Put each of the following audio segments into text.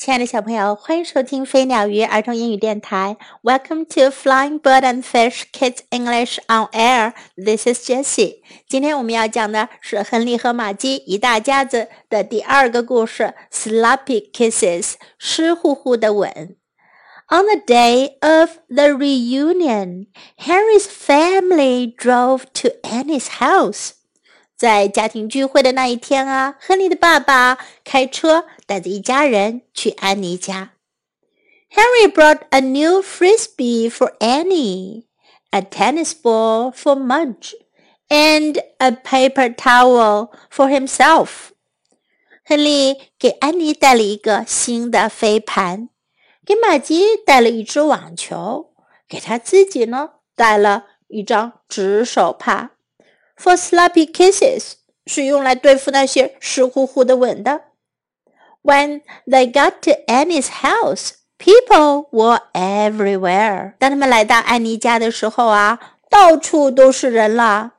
亲爱的小朋友，欢迎收听飞鸟鱼儿童英语电台。Welcome to Flying Bird and Fish Kids English on Air. This is Jessie. 今天我们要讲的是亨利和玛姬一大家子的第二个故事：Sloppy Kisses，湿乎乎的吻。On the day of the reunion, Harry's family drove to Annie's house. 在家庭聚会的那一天啊，亨利的爸爸开车带着一家人去安妮家。Henry brought a new frisbee for Annie, a tennis ball for Mudge, and a paper towel for himself. 亨利给安妮带了一个新的飞盘，给玛姬带了一只网球，给他自己呢带了一张纸手帕。For sloppy kisses 是用来对付那些湿乎乎的吻的。When they got to Annie's house, people were everywhere. 当他们来到安妮家的时候啊，到处都是人了。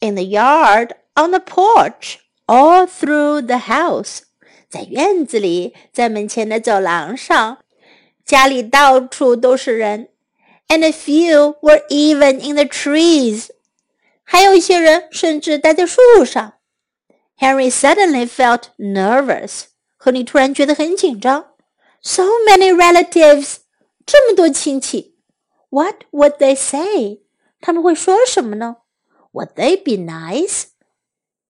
In the yard, on the porch, all through the house. 在院子里，在门前的走廊上，家里到处都是人。And a few were even in the trees. 还有一些人甚至待在树上。Henry suddenly felt nervous。亨利突然觉得很紧张。So many relatives，这么多亲戚。What would they say？他们会说什么呢？Would they be nice？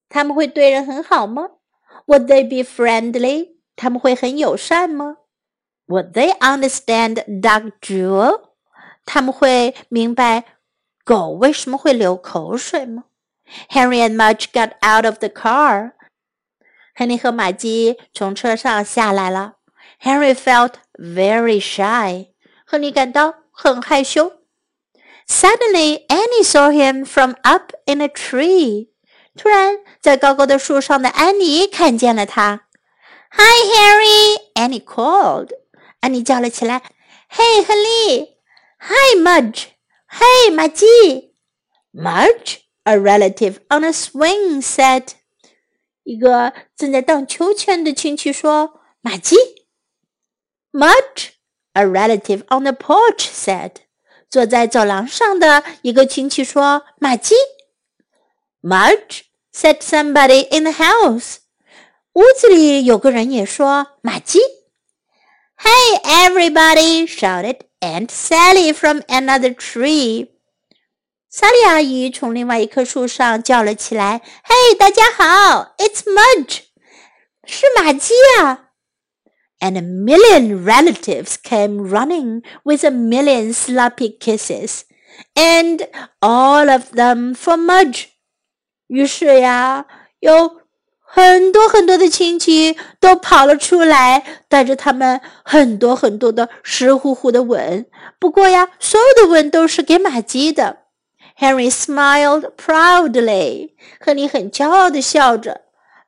他们会对人很好吗？Would they be friendly？他们会很友善吗？Would they understand Dog Jewel？他们会明白狗为什么会流口水吗？Henry and Mudge got out of the car. 亨利和玛姬从车上下来了。Henry felt very shy. 亨利感到很害羞。Suddenly, Annie saw him from up in a tree. 突然，在高高的树上的安妮看见了他。Hi, Henry! Annie called. 安妮叫了起来。Hey, 亨利！Hi, Mudge! Hey, Maji! March, a relative on a swing, said. 一个正在荡秋千的亲戚说：“玛姬。” March, a relative on the porch, said. 坐在走廊上的一个亲戚说：“玛姬。” March, said somebody in the house. 屋子里有个人也说：“玛姬。” Hey, everybody! shouted Aunt Sally from another tree. 萨莉阿姨从另外一棵树上叫了起来：“嘿，大家好！It's Mudge，是玛姬啊！” And a million relatives came running with a million sloppy kisses, and all of them for Mudge. 于是呀，有 很多很多的亲戚都跑了出来，带着他们很多很多的湿乎乎的吻。不过呀，所有的吻都是给玛姬的。Henry smiled proudly，亨利很骄傲的笑着。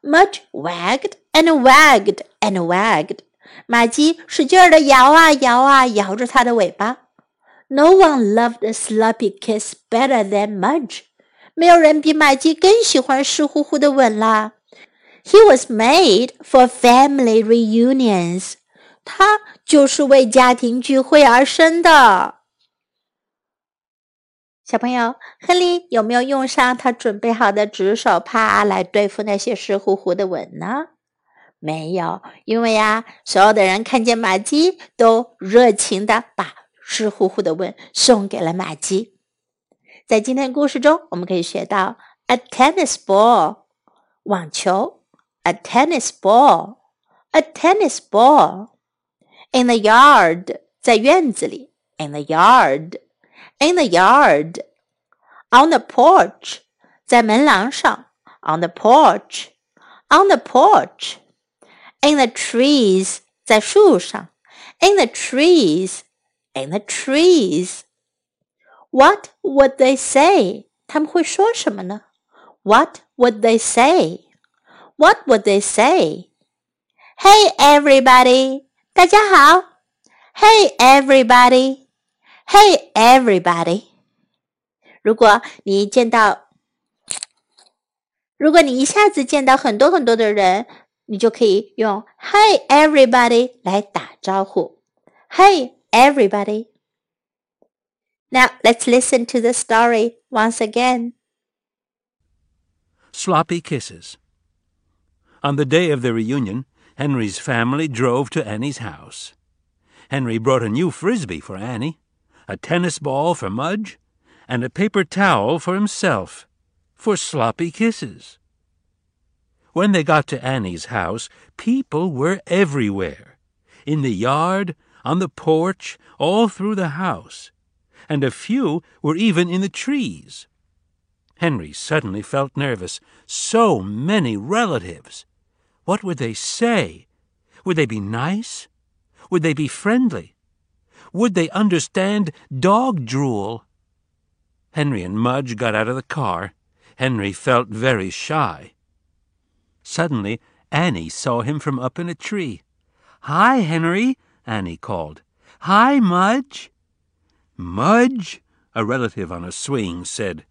Mudge wagged and wagged and wagged，玛姬使劲儿的摇啊摇啊摇着它的尾巴。No one loved a sloppy kiss better than Mudge，没有人比玛姬更喜欢湿乎乎的吻啦。He was made for family reunions. 他就是为家庭聚会而生的。小朋友，亨利有没有用上他准备好的纸手帕来对付那些湿乎乎的吻呢？没有，因为呀，所有的人看见玛姬都热情的把湿乎乎的吻送给了玛姬。在今天故事中，我们可以学到 a tennis ball，网球。a tennis ball, a tennis ball. In the yard, 在院子里 in the yard, in the yard. On the porch, 在门廊上 on the porch, on the porch. In the trees, 在树上 in the trees, in the trees. What would they say? 他们会说什么呢？What would they say? What would they say? Hey everybody! 大家好 Hey everybody! Hey everybody! 如果你见到，如果你一下子见到很多很多的人， 你就可以用 "Hey everybody" 来打招呼。Hey everybody. Now let's listen to the story once again. Sloppy Kisses. On the day of the reunion, Henry's family drove to Annie's house. Henry brought a new frisbee for Annie, a tennis ball for Mudge, and a paper towel for himself, for sloppy kisses. When they got to Annie's house, people were everywhere in the yard, on the porch, all through the house, and a few were even in the trees. Henry suddenly felt nervous. So many relatives. What would they say? Would they be nice? Would they be friendly? Would they understand dog drool? Henry and Mudge got out of the car. Henry felt very shy. Suddenly, Annie saw him from up in a tree. Hi, Henry, Annie called. Hi, Mudge. Mudge, a relative on a swing said.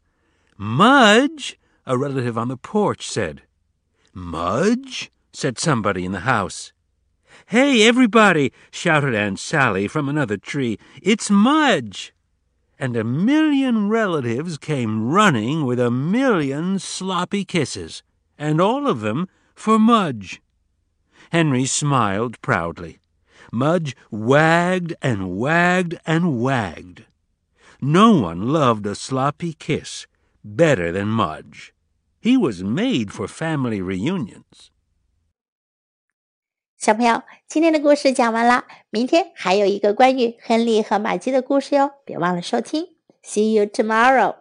Mudge, a relative on the porch said. Mudge, said somebody in the house. Hey, everybody, shouted Aunt Sally from another tree. It's Mudge! And a million relatives came running with a million sloppy kisses, and all of them for Mudge. Henry smiled proudly. Mudge wagged and wagged and wagged. No one loved a sloppy kiss better than Mudge. He was made for family reunions. 小朋友，今天的故事讲完了，明天还有一个关于亨利和玛姬的故事哟，别忘了收听。See you tomorrow.